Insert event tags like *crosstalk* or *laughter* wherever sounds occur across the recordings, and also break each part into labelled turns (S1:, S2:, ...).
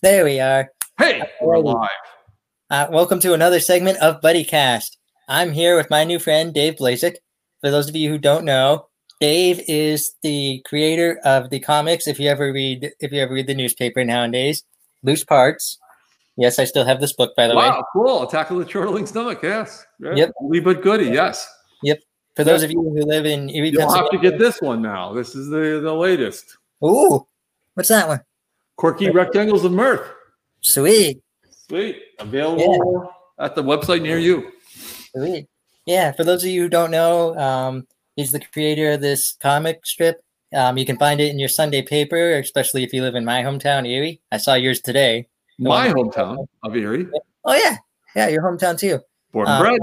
S1: There we are.
S2: Hey, we're live.
S1: Uh, welcome to another segment of BuddyCast. I'm here with my new friend Dave Blazek. For those of you who don't know, Dave is the creator of the comics. If you ever read, if you ever read the newspaper nowadays, Loose Parts. Yes, I still have this book, by the
S2: wow,
S1: way.
S2: cool. Attack of the Chortling Stomach. Yes.
S1: Yep.
S2: Only but goody. Yes.
S1: Yep. For those of you who live in Erie,
S2: You'll have to get this one now. This is the the latest.
S1: Ooh, what's that one?
S2: Quirky Rectangles of Mirth.
S1: Sweet,
S2: Sweet. Available at the website near you.
S1: sweet. Yeah, for those of you who don't know, um, he's the creator of this comic strip. Um, you can find it in your Sunday paper, especially if you live in my hometown, Erie. I saw yours today.
S2: My hometown of Erie.
S1: Oh yeah, yeah, your hometown too.
S2: Born and
S1: Um,
S2: bred.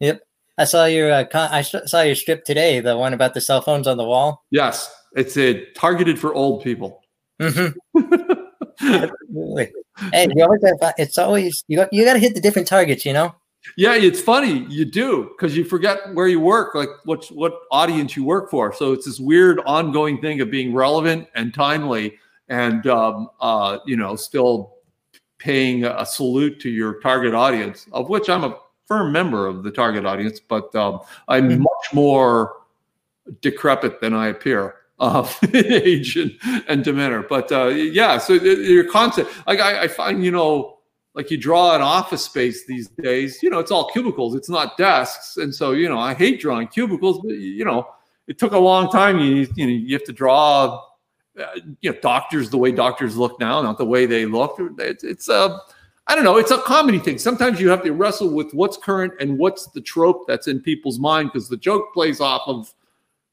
S1: Yep. I saw your uh, con- I saw your strip today, the one about the cell phones on the wall.
S2: Yes. It's a targeted for old people.
S1: Mm-hmm. Absolutely. Hey, you always have, it's always you got you got to hit the different targets, you know.
S2: Yeah, it's funny you do because you forget where you work, like what what audience you work for. So it's this weird ongoing thing of being relevant and timely, and um, uh, you know, still paying a salute to your target audience, of which I'm a firm member of the target audience, but um, I'm
S1: Mhm.
S2: much more decrepit than I appear. Uh, *laughs* age and, and demeanor, but uh, yeah. So your concept, like I, I find, you know, like you draw an office space these days, you know, it's all cubicles, it's not desks. And so, you know, I hate drawing cubicles, but you know, it took a long time. You, you know, you have to draw, uh, you know, doctors the way doctors look now, not the way they look. It's, it's a, I don't know, it's a comedy thing. Sometimes you have to wrestle with what's current and what's the trope that's in people's mind because the joke plays off of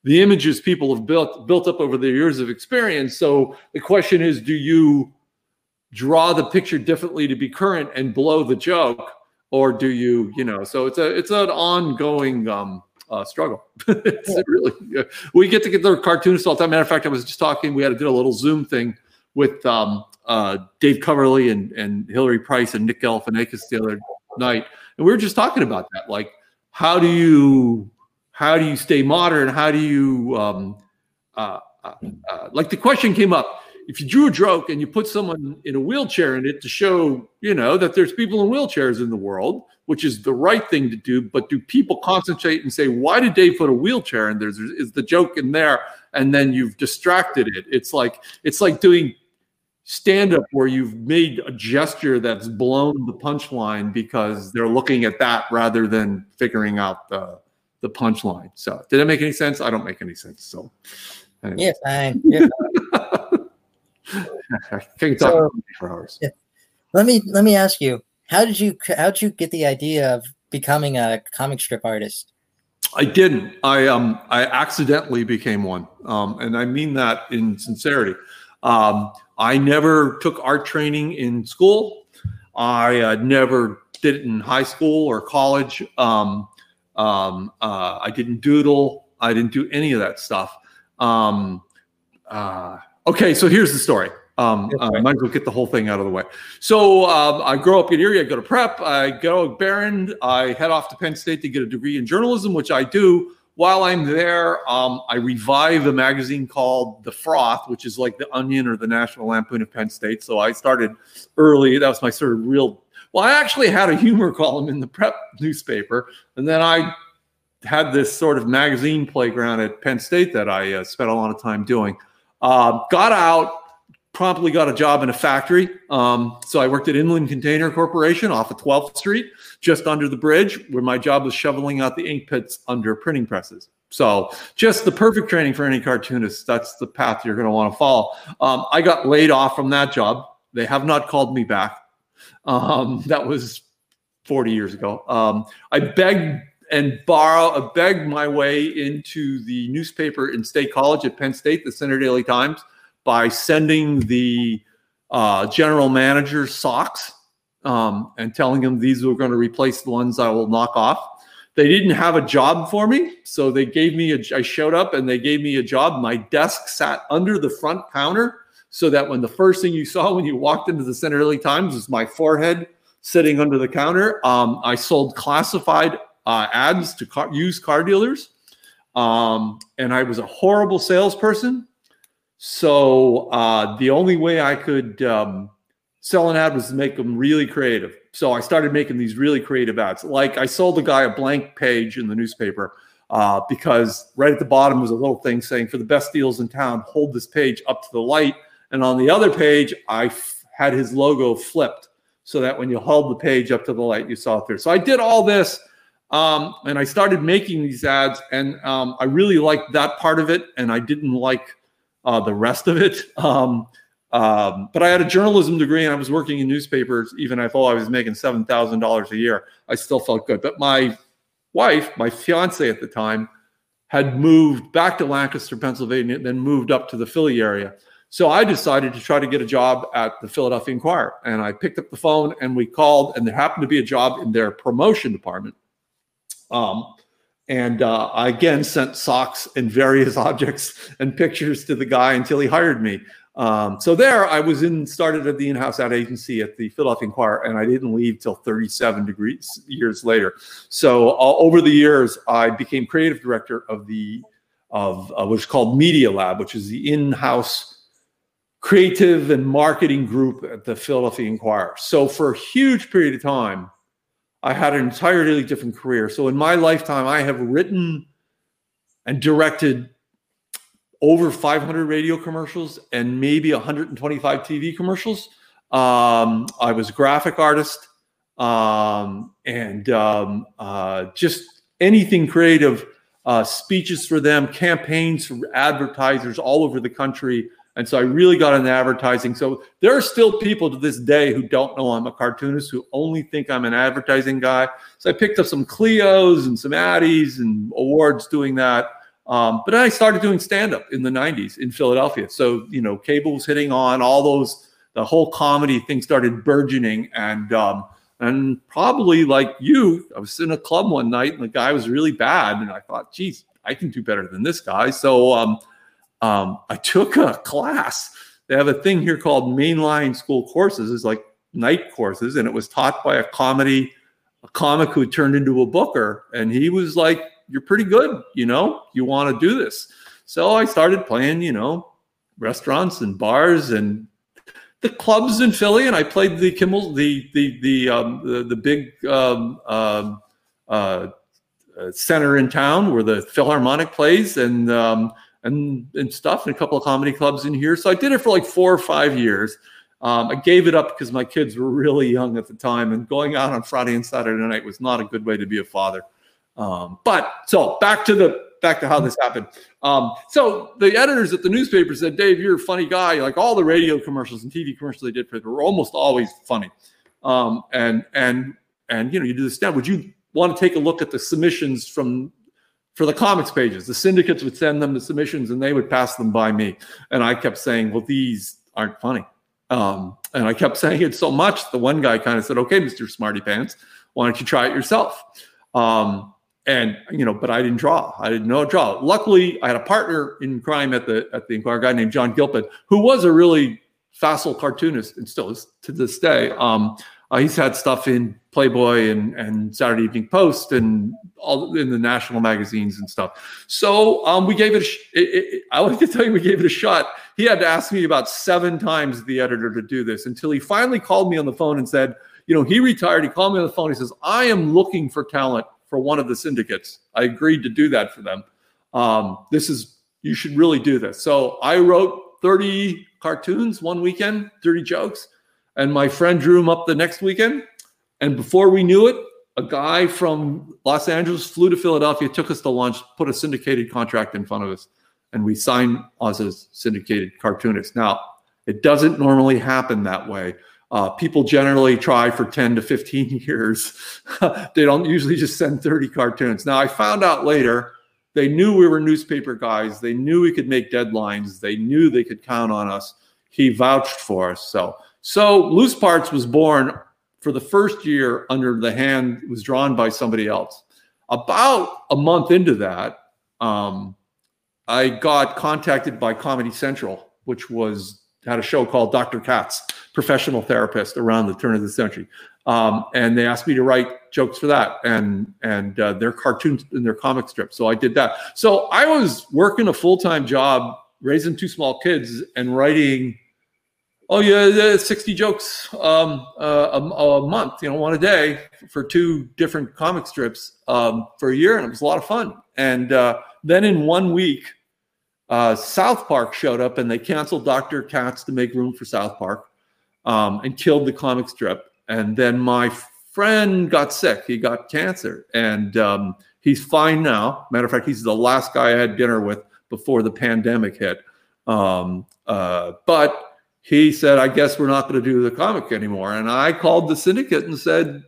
S2: the images people have built built up over their years of experience. So the question is, do you draw the picture differently to be current and blow the joke or do you you know so it's a it's an ongoing um uh, struggle *laughs* it's
S1: Yeah.
S2: really yeah. we get to get the cartoonists all the time matter of fact i was just talking we had to do a little zoom thing with um uh dave coverly and and hilary price and nick galifianakis the other night and we were just talking about that like how do you how do you stay modern how do you um uh, uh, uh, like the question came up if you drew a joke and you put someone in a wheelchair in it to show, you know, that there's people in wheelchairs in the world, which is the right thing to do, but do people concentrate and say, why did Dave put a wheelchair in there? Is the joke in there? And then you've distracted it. It's like it's like doing stand up where you've made a gesture that's blown the punchline because they're looking at that rather than figuring out the the punchline. So did it make any sense? I don't make any sense. So anyway.
S1: Yeah, fine. *laughs* Yeah.
S2: I *laughs* can talk
S1: So-
S2: for hours.
S1: let me let me ask you, how did you how did you get the idea of becoming a comic strip artist?
S2: I didn't. I um I accidentally became one, um, and I mean that in sincerity. Um, I never took art training in school. I uh, never did it in high school or college. Um, um, uh, I didn't doodle. I didn't do any of that stuff. Um, uh, okay, so here's the story. Um, uh, might as well get the whole thing out of the way. So um, I grow up in Erie. I go to prep. I go to Behrend. I head off to Penn State to get a degree in journalism, which I do. While I'm there, um, I revive a magazine called The Froth, which is like the Onion or the National Lampoon of Penn State. So I started early. That was my sort of real. Well, I actually had a humor column in the prep newspaper, and then I had this sort of magazine playground at Penn State that I uh, spent a lot of time doing. Uh, got out, promptly got a job in a factory. Um, so I worked at Inland Container Corporation off of 12th Street, just under the bridge, where my job was shoveling out the ink pits under printing presses. So just the perfect training for any cartoonist. That's the path you're going to want to follow. Um, I got laid off from that job. They have not called me back. Um, that was 40 years ago. Um, I begged and borrow, begged my way into the newspaper in State College at Penn State, the Centre Daily Times, by sending the uh, general manager socks um, and telling him these were going to replace the ones I will knock off. They didn't have a job for me, so they gave me a. I showed up and they gave me a job. My desk sat under the front counter, so that when the first thing you saw *laughs* when you walked into the Centre Daily Times was my forehead sitting under the counter. Um, I sold classified uh, ads to car, used car dealers, um, and I was a horrible salesperson. So uh, the only way I could um, sell an ad was to make them really creative. So I started making these really creative ads. Like I sold the guy a blank page in the newspaper uh, because right at the bottom was a little thing saying, for the best deals in town, hold this page up to the light. And on the other page, I had his logo flipped so that when you held the page up to the light, you saw it there. So I did all this. Um, and I started making these ads, and um, I really liked that part of it, and I didn't like uh, the rest of it. *laughs* Um, um, but I had a journalism degree and I was working in newspapers. Even I thought I was making seven thousand dollars a year, I still felt good. But my wife, my fiance at the time, had moved back to Lancaster, Pennsylvania, and then moved up to the Philly area. So I decided to try to get a job at the Philadelphia Inquirer, and I picked up the phone and we called, and there happened to be a job in their promotion department. Um, and uh, I again sent socks and various *laughs* objects and pictures to the guy until he hired me. Um, so there, I was in started at the in-house ad agency at the Philadelphia Inquirer, and I didn't leave till 37 degrees years later. So uh, over the years, I became creative director of the of uh, what's called Media Lab, which is the in-house creative and marketing group at the Philadelphia Inquirer. So for a huge period of time, I had an entirely different career. So in my lifetime, I have written and directed over 500 radio commercials and maybe 125 TV commercials. Um, I was a graphic artist um, and um, uh, just anything creative, uh, speeches for them, campaigns for advertisers all over the country. And so I really got into advertising. So there are still people to this day who don't know I'm a cartoonist, who only think I'm an advertising guy. So I picked up some Clios and some Addies and awards doing that. Um, but then I started doing stand up in the 90s in Philadelphia. So, you know, cable was hitting on, all those, the whole comedy thing started burgeoning. And, um, and probably like you, I was in a club one night and the guy was really bad. And I thought, geez, I can do better than this guy. So um, um, I took a class. They have a thing here called mainline school courses. It's like night courses. And it was taught by a comedy, a comic who turned into a booker. And he was like, you're pretty good, you know, you want to do this. So I started playing, you know, restaurants and bars and the clubs in Philly, and I played the Kimmel, the the the um, the, the big um, um uh, uh, center in town where the Philharmonic plays, and um, and and stuff, and a couple of comedy clubs in here. So I did it for like four or five years. Um, I gave it up because my kids were really young at the time, and going out on Friday and Saturday night was not a good way to be a father. Um, but so back to the back to how this happened. Um, so the editors at the newspaper said, "Dave, you're a funny guy. Like all the radio commercials and TV commercials they did for were almost always funny." Um, and and and you know, you do this now. Would you want to take a look at the submissions from for the comics pages? The syndicates would send them the submissions, and they would pass them by me. And I kept saying, "Well, these aren't funny." Um, and I kept *laughs* saying it so much. The one guy kind of said, "Okay, Mister Smarty Pants, why don't you try it yourself?" Um, and you know, but I didn't draw. I didn't know draw. Luckily, I had a partner in crime at the at the Inquirer, guy named John Gilpin, who was a really facile cartoonist and still is to this day. Um, uh, he's had stuff in Playboy and, and Saturday Evening Post and all in the national magazines and stuff. So um, we gave it, sh- it, it, I like to tell you, we gave it a shot. He had to ask me about seven times the editor to do this until he finally called me on the phone and said, you know, he retired. He called me on the phone. He says, I am looking for talent for one of the syndicates. I agreed to do that for them. Um, this is, you should really do this. So I wrote 30 cartoons one weekend, 30 jokes, and my friend drew him up the next weekend. And before we knew it, a guy from Los Angeles flew to Philadelphia, took us to lunch, put a syndicated contract in front of us, and we signed us as syndicated cartoonists. Now, it doesn't normally happen that way. Uh, people generally try for 10 to 15 *laughs* years. they don't usually just send 30 cartoons. Now, I found out later they knew we were newspaper guys. They knew we could make deadlines. They knew they could count on us. He vouched for us. So, so Loose Parts was born for the first year under the hand was drawn by somebody else. About a month into that, um, I got contacted by Comedy Central, which was had a show called Dr. Katz, professional therapist around the turn of the century. Um, and they asked me to write jokes for that and and uh, their cartoons and their comic strips. So I did that. So I was working a full time job, raising two small kids, and writing Oh yeah, sixty jokes um, uh, a, a, month. You know, one a day for two different comic strips um, for a year, and it was a lot of fun. And uh, then in one week, uh, South Park showed up, and they canceled Doctor Katz to make room for South Park, um, and killed the comic strip. And then my friend got sick; he got cancer, and um, he's fine now. Matter of fact, he's the last guy I had dinner with before the pandemic hit. Um, uh, but he said, I guess we're not going to do the comic anymore. And I called the syndicate and said,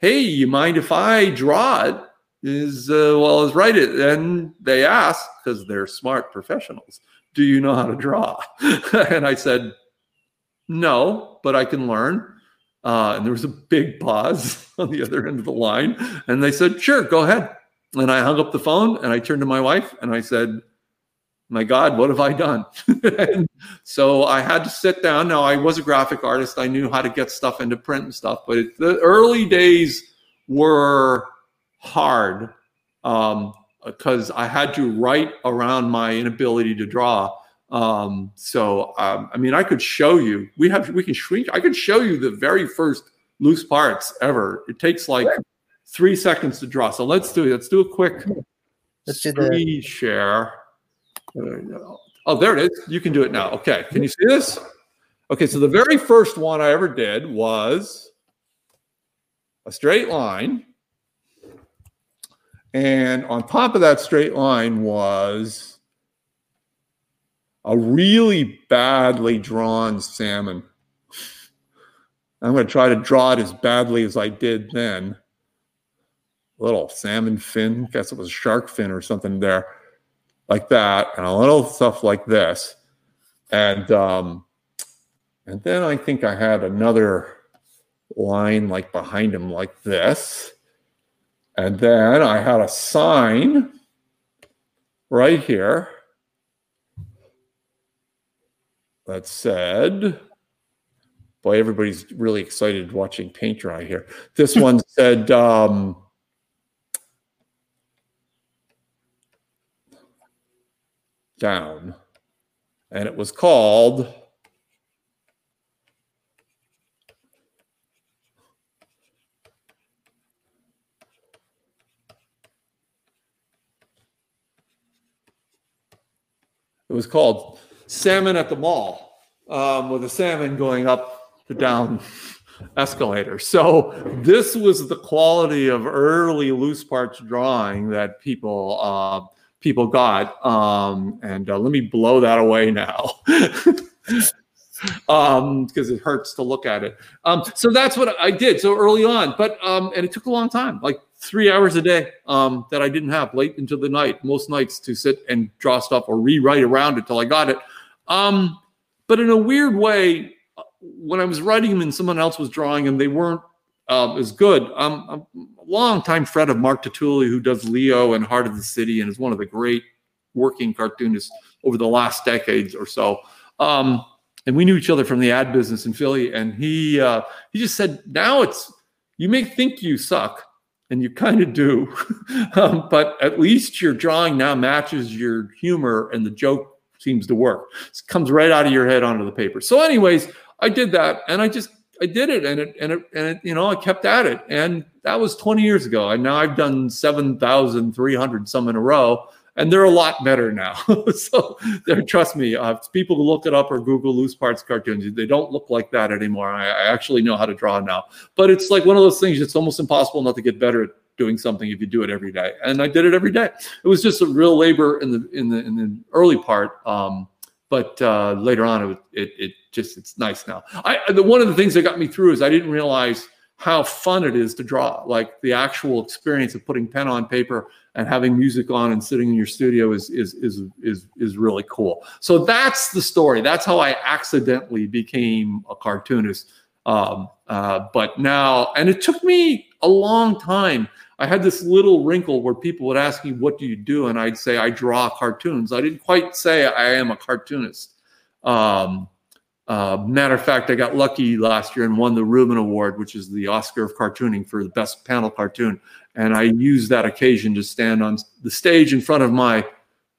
S2: Hey, you mind if I draw it as uh, well as write it? And they asked, because they're smart professionals, Do you know how to draw? *laughs* and I said, No, but I can learn. Uh, and there was a big pause *laughs* on the other end of the line. And they said, Sure, go ahead. And I hung up the phone and I turned to my wife and I said, my God, what have I done? *laughs* so I had to sit down. Now, I was a graphic artist. I knew how to get stuff into print and stuff, but it, the early days were hard because um, I had to write around my inability to draw. Um, so, um, I mean, I could show you, we have, we can shrink, I could show you the very first loose parts ever. It takes like three seconds to draw. So let's do it. Let's do a quick let's screen do the- share. Oh, there it is. You can do it now. Okay. Can you see this? Okay. So the very first one I ever did was a straight line. And on top of that straight line was a really badly drawn salmon. I'm going to try to draw it as badly as I did then. Little salmon fin, guess it was a shark fin or something there like that, and a little stuff like this. And um, and then I think I had another line like behind him like this. And then I had a sign right here that said, boy, everybody's really excited watching paint dry here. This *laughs* one said, um, down. And it was called It was called Salmon at the Mall, um, with a salmon going up the down escalator. So this was the quality of early loose parts drawing that people uh, people got. Um, and uh, let me blow that away now. *laughs* um because it hurts to look at it um so that's what i did so early on but um and it took a long time like three hours a day um that i didn't have late into the night most nights to sit and draw stuff or rewrite around it till i got it um but in a weird way when i was writing them and someone else was drawing them they weren't uh, as good um I'm a longtime friend of mark Tatulli, who does Lio and heart of the city and is one of the great working cartoonists over the last decades or so um and we knew each other from the ad business in Philly. And he uh, he just said, now it's you may think you suck, and you kind of do, *laughs* um, but at least your drawing now matches your humor, and the joke seems to work. It comes right out of your head onto the paper. So, anyways, I did that, and I just I did it, and it and it and it, you know I kept at it, and that was 20 years ago, and now I've done 7,300 some in a row and they're a lot better now. *laughs* so there, trust me, uh, people who look it up or Google loose parts cartoons, they don't look like that anymore. I, I, actually know how to draw now, but it's like one of those things. It's almost impossible not to get better at doing something if you do it every day. And I did it every day. It was just a real labor in the in the in the early part, um, but uh, later on, it, it, it just it's nice now. I the, one of the things that got me through is I didn't realize how fun it is to draw. Like the actual experience of putting pen on paper and having music on and sitting in your studio is is is is is really cool. So that's the story. That's how I accidentally became a cartoonist. Um, uh, but now, and it took me a long time. I had this little wrinkle where people would ask me, "What do you do?" and I'd say, "I draw cartoons." I didn't quite say I am a cartoonist. Um, uh, matter of fact, I got lucky last year and won the Reuben Award, which is the Oscar of cartooning for the best panel cartoon. And I used that occasion to stand on the stage in front of my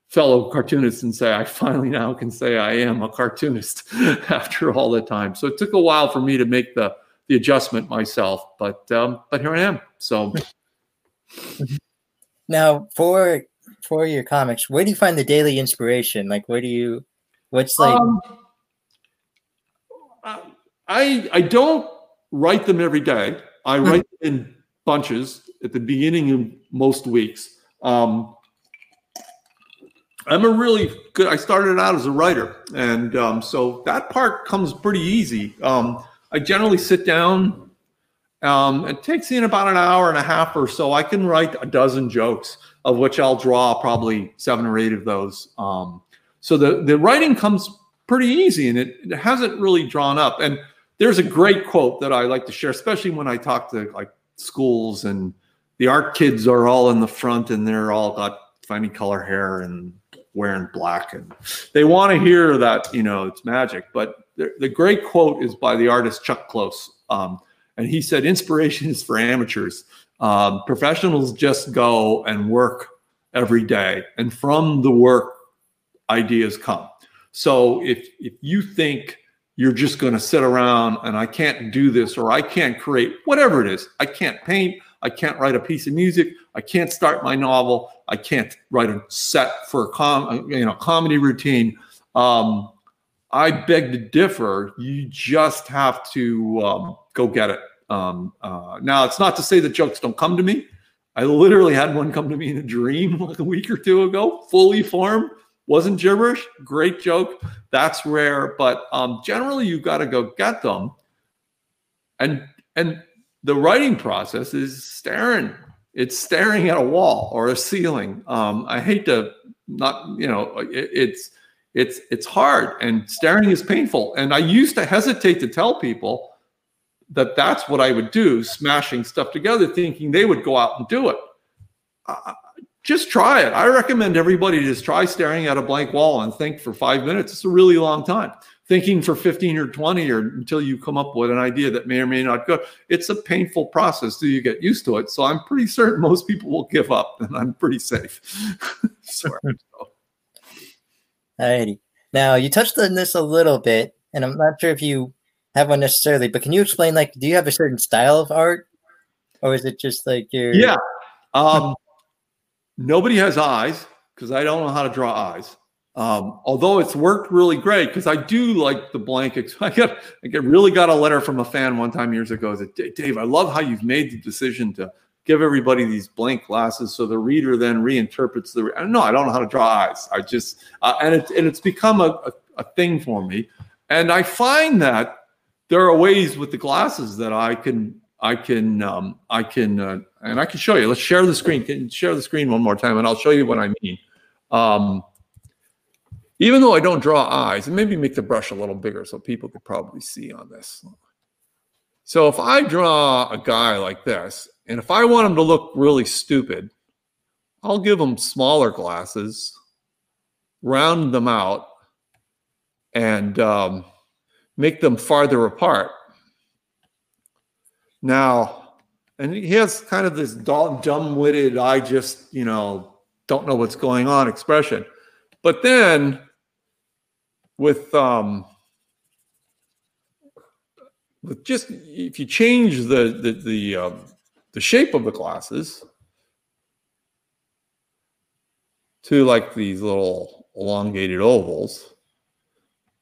S2: fellow cartoonists and say, I finally now can say I am a cartoonist *laughs* after all the time. So it took a while for me to make the the adjustment myself, but um, but here I am. So
S1: now for for your comics, where do you find the daily inspiration? Like, where do you? What's like? Um,
S2: I I don't write them every day. I hmm. write them in bunches at the beginning of most weeks. Um, I'm a really good. I started out as a writer, and um, so that part comes pretty easy. Um, I generally sit down. Um, it takes me about an hour and a half or so. I can write a dozen jokes, of which I'll draw probably seven or eight of those. Um, so the the writing comes pretty easy, and it, it hasn't really drawn up. And there's a great quote that I like to share, especially when I talk to like schools and the art kids are all in the front and they're all got funny color hair and wearing black and they want to hear that you know it's magic but the, the great quote is by the artist chuck close um, and he said inspiration is for amateurs um, professionals just go and work every day and from the work ideas come so if if you think you're just going to sit around and i can't do this or i can't create whatever it is i can't paint I can't write a piece of music. I can't start my novel. I can't write a set for a com, you know, comedy routine. Um, I beg to differ. You just have to um, go get it. Um, uh, now, it's not to say that jokes don't come to me. I literally had one come to me in a dream *laughs* like a week or two ago, fully formed, wasn't gibberish. Great joke. That's rare, but um, generally you've got to go get them. And and the writing process is staring. It's staring at a wall or a ceiling. Um, I hate to not, you know, it, it's it's it's hard and staring is painful. And I used to hesitate to tell people that that's what I would do, smashing stuff together, thinking they would go out and do it. Uh, just try it. I recommend everybody just try staring at a blank wall and think for five minutes. It's a really long time thinking for 15 or 20 or until you come up with an idea that may or may not go. It's a painful process till you get used to it. So I'm pretty certain most people will give up and I'm pretty safe. *laughs* so.
S1: Alrighty. Now you touched on this a little bit, and I'm not sure if you have one necessarily, but can you explain like do you have a certain style of art? Or is it just like your
S2: Yeah. Um nobody has eyes because I don't know how to draw eyes. Um, although it's worked really great because I do like the blank. *laughs* I got I get really got a letter from a fan one time years ago. That Dave, I love how you've made the decision to give everybody these blank glasses so the reader then reinterprets the. No, I don't know how to draw eyes. I just uh, and it and it's become a, a, a thing for me, and I find that there are ways with the glasses that I can I can um, I can uh, and I can show you. Let's share the screen. Can share the screen one more time, and I'll show you what I mean. Um, even though I don't draw eyes, and maybe make the brush a little bigger so people could probably see on this. So if I draw a guy like this, and if I want him to look really stupid, I'll give him smaller glasses, round them out, and um, make them farther apart. Now, and he has kind of this dumb-witted, I just, you know, don't know what's going on expression. But then with um, with just if you change the the the, um, the shape of the glasses to like these little elongated ovals.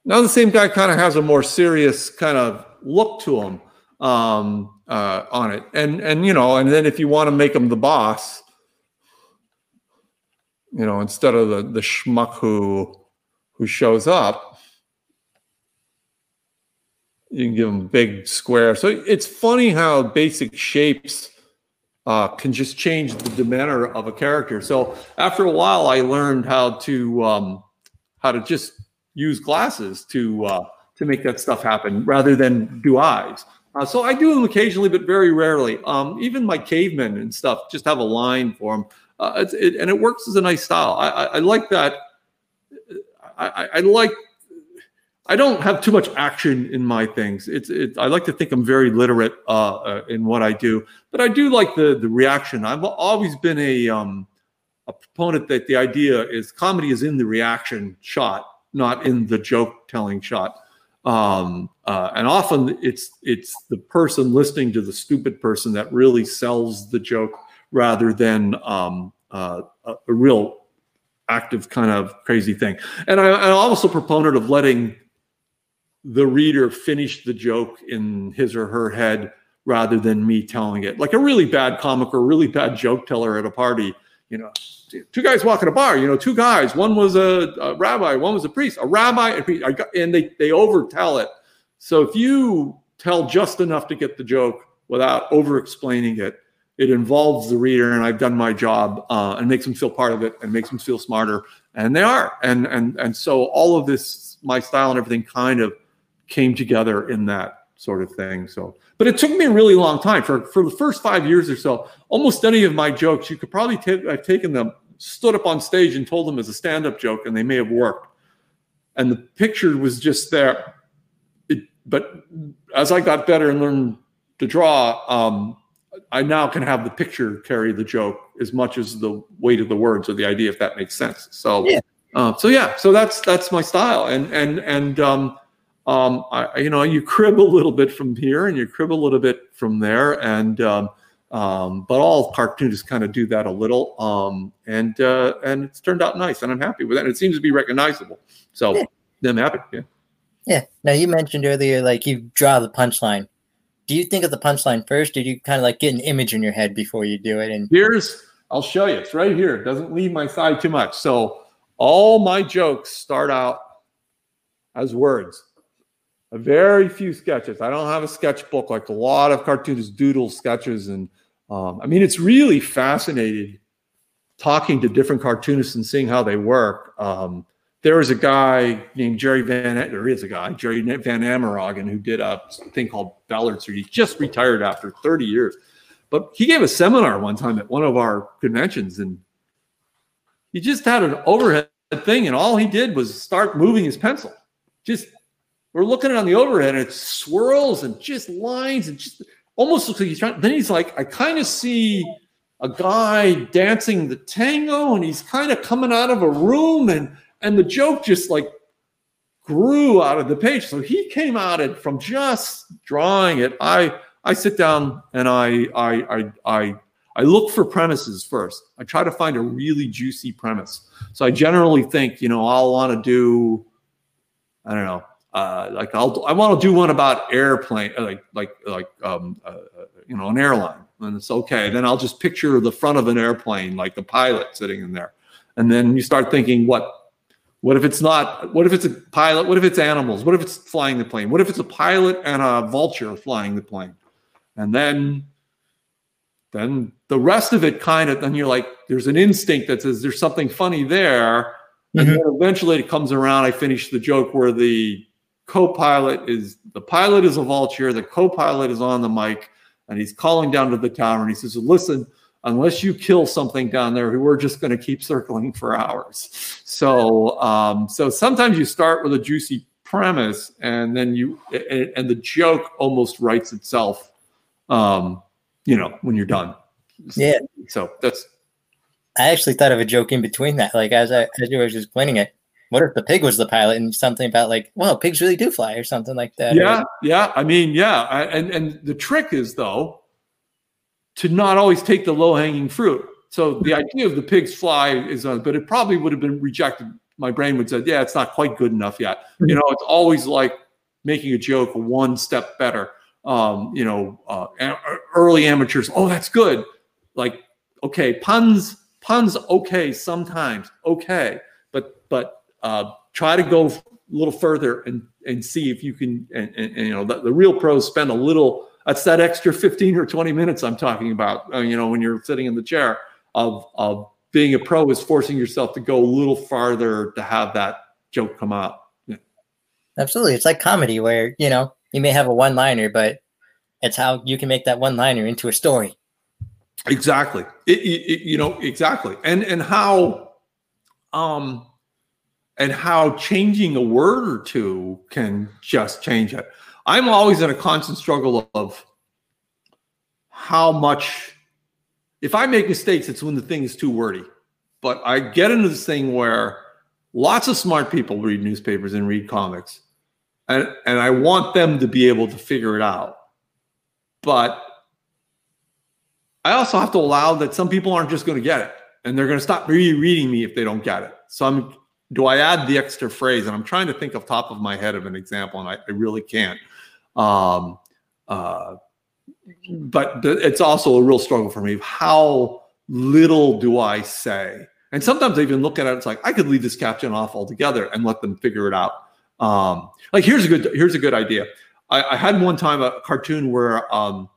S2: Now the same guy kind of has a more serious kind of look to him um, uh, on it, and and you know, and then if you want to make him the boss, you know, instead of the the schmuck who who shows up, you can give them big square. So it's funny how basic shapes uh, can just change the demeanor of a character. So after a while, I learned how to um, how to just use glasses to uh, to make that stuff happen rather than do eyes. Uh, so I do them occasionally, but very rarely. Um, even my cavemen and stuff just have a line for them uh, it, and it works as a nice style. I, I, I like that. I, I, like. I don't have too much action in my things. It's. It, I like to think I'm very literate uh, uh, in what I do, but I do like the the reaction. I've always been a um, a proponent that the idea is comedy is in the reaction shot, not in the joke telling shot. Um, uh, and often it's it's the person listening to the stupid person that really sells the joke rather than um, uh, a, a, real active kind of crazy thing. And I, I'm also a proponent of letting the reader finish the joke in his or her head rather than me telling it. Like a really bad comic or a really bad joke teller at a party, you know, two guys walk in a bar, you know, two guys, one was a, a rabbi, one was a priest, a rabbi and, priest, and they, they overtell it. So if you tell just enough to get the joke without over explaining it, it involves the reader and I've done my job uh, and makes them feel part of it and makes them feel smarter. And they are. And, and, and so all of this, my style and everything kind of came together in that sort of thing. So, but it took me a really long time for for the first five years or so. Almost any of my jokes, you could probably take. I've taken them, stood up on stage, and told them as a stand-up joke, and they may have worked. And the picture was just there. It, but as I got better and learned to draw, um, I now can have the picture carry the joke as much as the weight of the words or the idea, if that makes sense. So, yeah. Uh, so yeah, so that's that's my style, and and and um, um, I, you know, you crib a little bit from here and you crib a little bit from there, and um, um, but all cartoonists kind of do that a little, um, and uh, and it's turned out nice, and I'm happy with it. And it seems to be recognizable, so yeah. I'm happy. Yeah.
S1: Yeah. Now you mentioned earlier, like you draw the punchline. Do you think of the punchline first, do you kind of like get an image in your head before you do it? And
S2: here's, I'll show you. It's right here. It doesn't leave my side too much. So all my jokes start out as words very few sketches. I don't have a sketchbook like a lot of cartoonists doodle sketches. And um, I mean, it's really fascinating talking to different cartoonists and seeing how they work. Um, there was a guy named Jerry Van, there is a guy, Jerry Van Amerongen, who did a thing called Ballards. He just retired after 30 years. But he gave a seminar one time at one of our conventions and he just had an overhead thing and all he did was start moving his pencil. Just we're looking at on the overhead and it swirls and just lines and just almost looks like he's trying. Then he's like, I kind of see a guy dancing the tango and he's kind of coming out of a room and and the joke just like grew out of the page. So he came at it from just drawing it. I I sit down and I I I I I look for premises first. I try to find a really juicy premise. So I generally think, you know, I'll want to do, I don't know, uh, like I'll I want to do one about airplane, uh, like like like um, uh, uh, you know an airline, and it's okay. Then I'll just picture the front of an airplane, like the pilot sitting in there, and then you start thinking, what what if it's not? What if it's a pilot? What if it's animals? What if it's flying the plane? What if it's a pilot and a vulture flying the plane? And then then the rest of it kind of then you're like there's an instinct that says there's something funny there and mm-hmm. then eventually it comes around i finish the joke where the co-pilot is the pilot is a vulture the co-pilot is on the mic and he's calling down to the tower and he says listen unless you kill something down there we're just going to keep circling for hours. So um, so sometimes you start with a juicy premise and then you and, and the joke almost writes itself um, you know when you're done.
S1: Yeah.
S2: So that's
S1: i actually thought of a joke in between that like as i as you were just explaining it what if the pig was the pilot and something about like, well, pigs really do fly or something like that?
S2: Yeah, or, yeah. I mean, yeah. I, and and the trick is though to not always take the low hanging fruit. So the idea of the pigs fly is, uh, but it probably would have been rejected. My brain would say, yeah, it's not quite good enough yet. Mm-hmm. You know, it's always like making a joke one step better. Um, you know, uh, early amateurs. Oh, that's good. Like, okay, puns, puns, okay, sometimes, okay, but but uh, try to go a little further and and see if you can and, and, and you know the, the, real pros spend a little that's that extra 15 or 20 minutes i'm talking about uh, you know when you're sitting in the chair of of being a pro is forcing yourself to go a little farther to have that joke come out. Yeah.
S1: absolutely. It's like comedy where you know you may have a one liner but it's how you can make that one liner into a story.
S2: Exactly. It, it, you know exactly. And and how um and how changing a word or two can just change it. I'm always in a constant struggle of how much, if I make mistakes, it's when the thing is too wordy. but I get into this thing where lots of smart people read newspapers and read comics, and and I want them to be able to figure it out. But I also have to allow that some people aren't just going to get it, and they're going to stop rereading me if they don't get it. So I'm do I add the extra phrase? And I'm trying to think of top of my head of an example, and I, I really can't. Um, uh, but it's also a real struggle for me. How little do I say? And sometimes I even look at it. It's like I could leave this caption off altogether and let them figure it out. Um, like here's a good here's a good idea. I, I had one time a cartoon where um,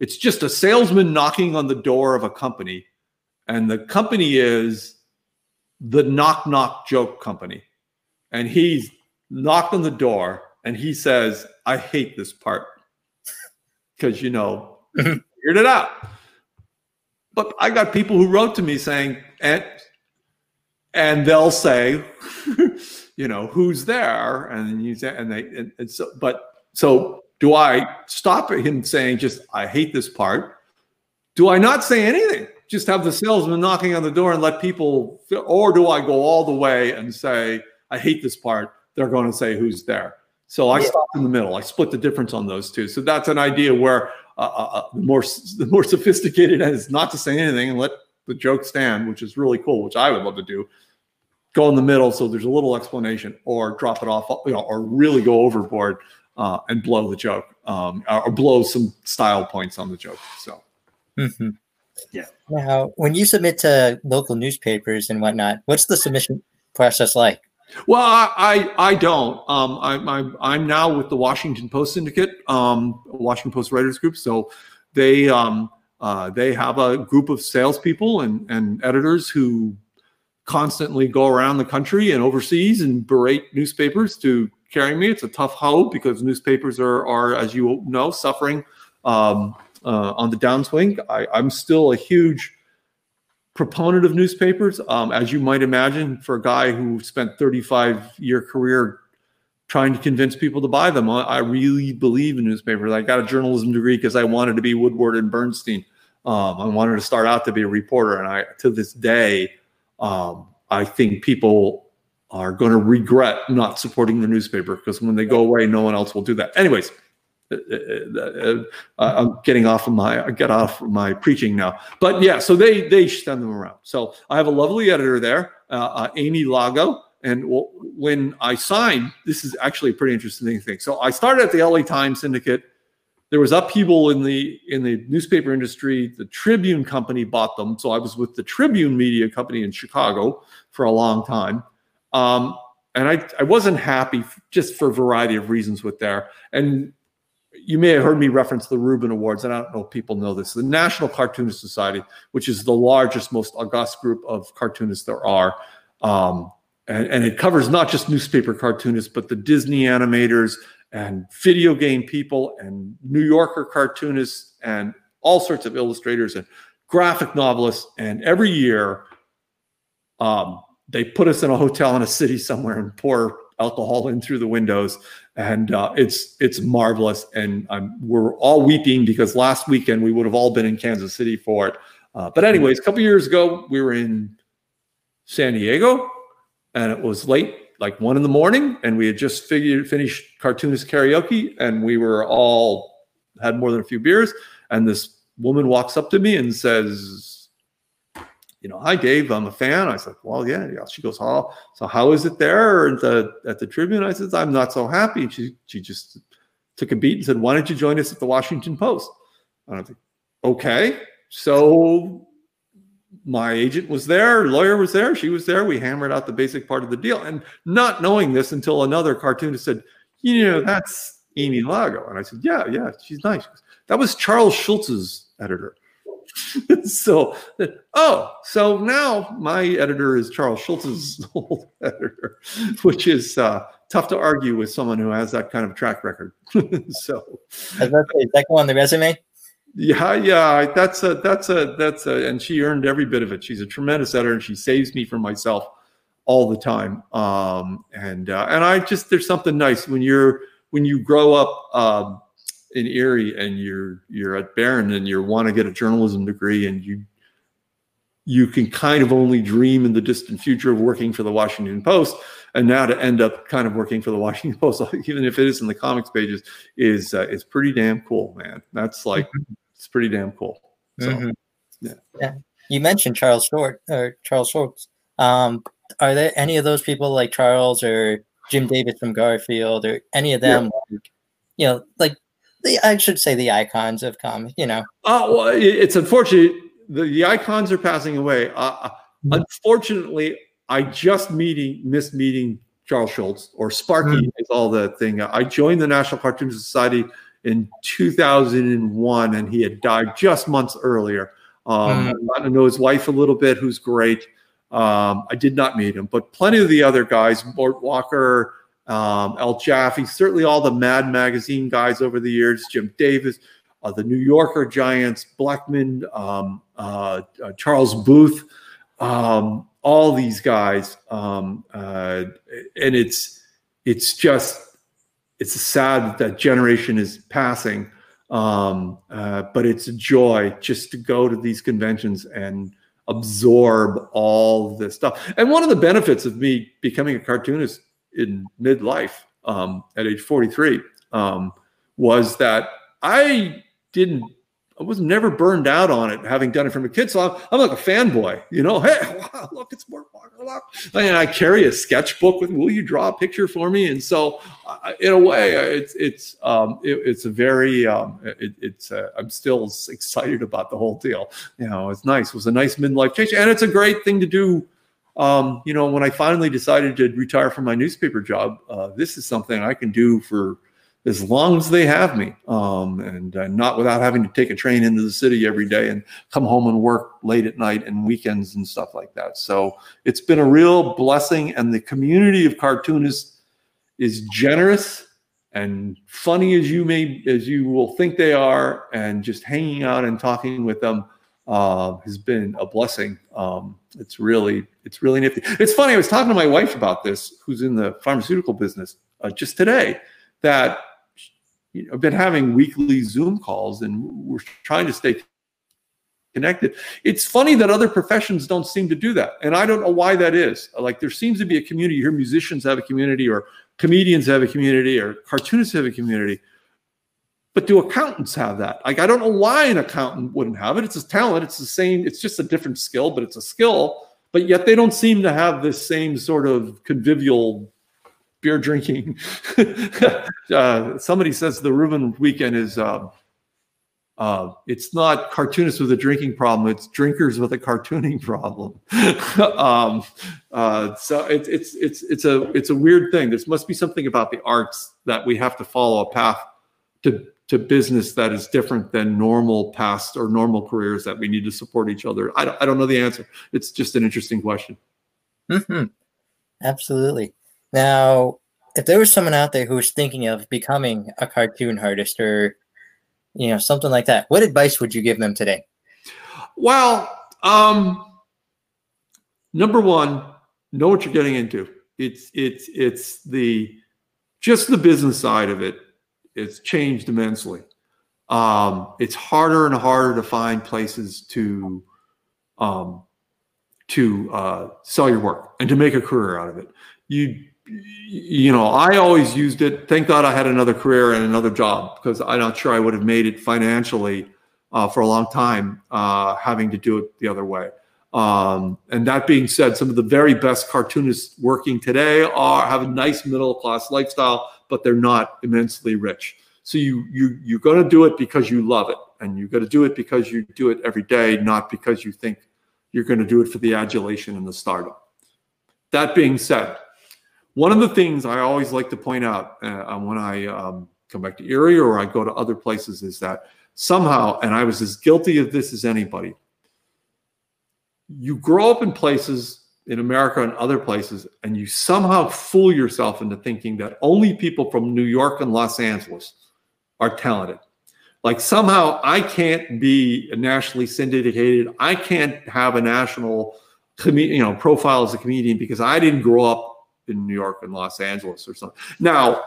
S2: it's just a salesman knocking on the door of a company, and the company is the knock knock joke company, and he's knocked on the door and he says, "I hate this part." *laughs* because you know *laughs* figured it out. But I got people who wrote to me saying, and and they'll say, *laughs* you know, who's there? And you say, and they, and, and so, but so do I stop him saying just I hate this part? Do I not say anything? Just have the salesman knocking on the door and let people, or do I go all the way and say I hate this part? They're going to say who's there. So I yeah. stopped in the middle. I split the difference on those two. So that's an idea where uh, uh, uh the more the more *laughs* sophisticated is not to say anything and let the joke stand, which is really cool, which I would love to do. Go in the middle so there's a little explanation, or drop it off, you know, or really go overboard uh, and blow the joke, um, or blow some style points on the joke. So,
S1: mm-hmm. Yeah. Now, when you submit to local newspapers and whatnot, what's the submission process like?
S2: Well, I I, I don't. Um, I, I I'm now with the Washington Post Syndicate, um, Washington Post Writers Group. So they um, uh, they have a group of salespeople and and editors who constantly go around the country and overseas and berate newspapers to carry me. It's a tough hoe because newspapers are are as you know suffering um, uh, on the downswing. I, I'm still a huge proponent of newspapers. Um, as you might imagine, for a guy who spent 35 year career trying to convince people to buy them, I, really believe in newspapers. I got a journalism degree because I wanted to be Woodward and Bernstein. Um, I wanted to start out to be a reporter, and I to this day, um, I think people are going to regret not supporting the newspaper because when they go away, no one else will do that. Anyways, Uh, uh, uh, I'm getting off of my I get off of my preaching now, but yeah. So they they send them around. So I have a lovely editor there, uh, Amy Lago, and when I signed, this is actually a pretty interesting thing. So I started at the LA Times Syndicate. There was upheaval in the in the newspaper industry. The Tribune company bought them, so I was with the Tribune Media Company in Chicago for a long time. Um, and I, I wasn't happy just for a variety of reasons with there. And you may have heard me reference the Reuben Awards, and I don't know if people know this. The National Cartoonist Society, which is the largest, most august group of cartoonists there are, um, and, and, it covers not just newspaper cartoonists, but the Disney animators and video game people and New Yorker cartoonists and all sorts of illustrators and graphic novelists. And every year, um, they put us in a hotel in a city somewhere and pour alcohol in through the windows, and uh, it's it's marvelous. And we're all weeping because last weekend we would have all been in Kansas City for it. Uh, but anyways, a couple years ago we were in San Diego, and it was late, like one in the morning, and we had just figured finished cartoonist karaoke, and we were all had more than a few beers, and this woman walks up to me and says you know, hi Dave, I'm a fan. I said, well, yeah, yeah. She goes, oh, so how is it there at the at the Tribune? I said, I'm not so happy. She she just took a beat and said, why don't you join us at the Washington Post? And I like, okay. So my agent was there, lawyer was there, she was there. We hammered out the basic part of the deal, and not knowing this until another cartoonist said, you know, that's Amy Lago, and I said, yeah, yeah, she's nice. That was Charles Schulz's editor. *laughs* so, oh, so now my editor is Charles Schulz's *laughs* old editor, which is uh, tough to argue with someone who has that kind of track record. *laughs* so,
S1: is that go on the resume?
S2: Yeah, yeah, that's a that's a that's a, and she earned every bit of it. She's a tremendous editor, and she saves me from myself all the time. Um, and uh, and I just there's something nice when you're when you grow up. Um, in Erie and you're you're at Behrend and you want to get a journalism degree and you you can kind of only dream in the distant future of working for the Washington Post, and now to end up kind of working for the Washington *laughs* Post, even if it is in the comics pages, is uh, is pretty damn cool, man. That's like mm-hmm. it's pretty damn cool. So, mm-hmm.
S1: yeah. yeah. You mentioned Charles Short or Charles Schulz. Um, are there any of those people like Charles or Jim Davis from Garfield or any of them? Yeah. Like, you know, like the I should say the icons of comics. You know.
S2: Oh well, it's unfortunate the, the icons are passing away. Uh, uh mm-hmm. unfortunately, I just meeting missed meeting Charles Schulz or Sparky mm-hmm. is all the thing. I joined the National Cartoon Society in 2001, and he had died just months earlier. Um, mm-hmm. I got to know his wife a little bit, who's great. Um, I did not meet him, but plenty of the other guys, Mort Walker, um, Al Jaffee, certainly all the Mad Magazine guys over the years, Jim Davis, uh, the New Yorker Giants, Blackman, um, uh, uh, Charles Booth, um, all these guys, um, uh, and it's it's just it's sad that that generation is passing, um, uh, but it's a joy just to go to these conventions and absorb all this stuff. And one of the benefits of me becoming a cartoonist in midlife um, at age 43 um, was that I didn't I was never burned out on it, having done it from a kid. So I'm, I'm like a fanboy, you know. *laughs* Hey, wow, look, it's more. And I carry a sketchbook with. Will you draw a picture for me? And so, in a way, it's it's um, it, it's a very um, it, it's uh, I'm still excited about the whole deal. You know, it's nice. It was a nice midlife change, and it's a great thing to do. Um, you know, when I finally decided to retire from my newspaper job, uh, this is something I can do for as long as they have me, um, and uh, not without having to take a train into the city every day and come home and work late at night and weekends and stuff like that. So it's been a real blessing, and the community of cartoonists is generous and funny as you may as you will think they are, and just hanging out and talking with them uh, has been a blessing. Um, it's really it's really nifty. It's funny. I was talking to my wife about this, who's in the pharmaceutical business, uh, just today. That you know, been having weekly Zoom calls and we're trying to stay connected. It's funny that other professions don't seem to do that. And I don't know why that is. Like there seems to be a community. You hear musicians have a community or comedians have a community or cartoonists have a community. But do accountants have that? Like I don't know why an accountant wouldn't have it. It's a talent. It's the same. It's just a different skill, but it's a skill. But yet they don't seem to have this same sort of convivial beer drinking. *laughs* uh, somebody says the Reuben weekend is uh, uh, it's not cartoonists with a drinking problem; it's drinkers with a cartooning problem. *laughs* um, uh, so it's it's it's it's a it's a weird thing. There must be something about the arts that we have to follow a path to to business that is different than normal past or normal careers that we need to support each other. I don't, I don't know the answer. It's just an interesting question.
S1: Mm-hmm. Absolutely. Now, if there was someone out there who was thinking of becoming a cartoon artist or you know something like that, what advice would you give them today?
S2: Well, um, number one, know what you're getting into. It's it's it's the just the business side of it. It's changed immensely. Um, it's harder and harder to find places to um, to uh, sell your work and to make a career out of it. You you know, I always used it. Thank God I had another career and another job because I'm not sure I would have made it financially uh, for a long time uh, having to do it the other way. Um, and that being said, some of the very best cartoonists working today are have a nice middle class lifestyle, but they're not immensely rich. So you you you're going to do it because you love it, and you're going to do it because you do it every day, not because you think you're going to do it for the adulation and the stardom. That being said, one of the things I always like to point out uh, when I um, come back to Erie or I go to other places is that somehow, and I was as guilty of this as anybody, you grow up in places in America and other places, and you somehow fool yourself into thinking that only people from New York and Los Angeles are talented. Like somehow I can't be nationally syndicated. I can't have a national, you know, profile as a comedian because I didn't grow up in New York and Los Angeles or something. Now,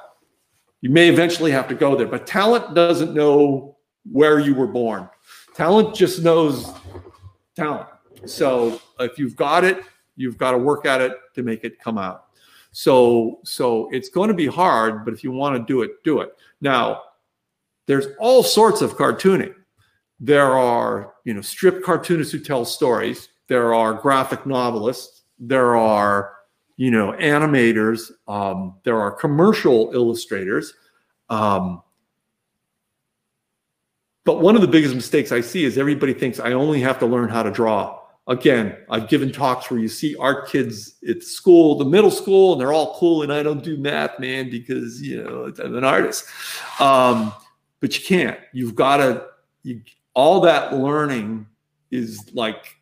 S2: you may eventually have to go there, but talent doesn't know where you were born. Talent just knows talent. So if you've got it, you've got to work at it to make it come out. So so it's going to be hard, but if you want to do it, do it. Now, there's all sorts of cartooning. There are, you know, strip cartoonists who tell stories. There are graphic novelists. There are, you know, animators. Um, there are commercial illustrators. Um, but one of the biggest mistakes I see is everybody thinks I only have to learn how to draw. Again, I've given talks where you see art kids at school, the middle school, and they're all cool, and I don't do math, man, because you know I'm an artist. Um, but you can't. You've got to. You, all that learning is like,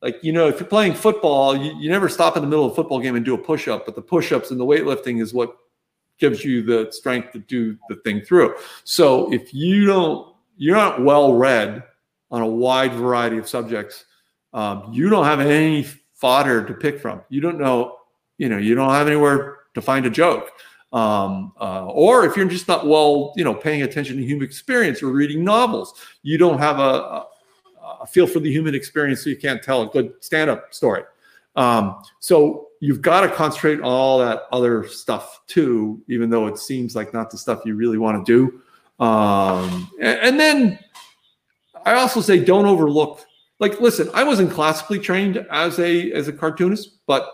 S2: like you know, if you're playing football, you, you never stop in the middle of a football game and do a push-up. But the push-ups and the weightlifting is what gives you the strength to do the thing through. So if you don't you're not well read on a wide variety of subjects. Um, you don't have any fodder to pick from. You don't know, you know, you don't have anywhere to find a joke. Um, uh, or if you're just not well, you know, paying attention to human experience or reading novels, you don't have a, a, a feel for the human experience, so you can't tell a good stand-up story. Um, so you've got to concentrate on all that other stuff too, even though it seems like not the stuff you really want to do. Um, and, and then I also say don't overlook. Like, listen, I wasn't classically trained as a as a cartoonist, but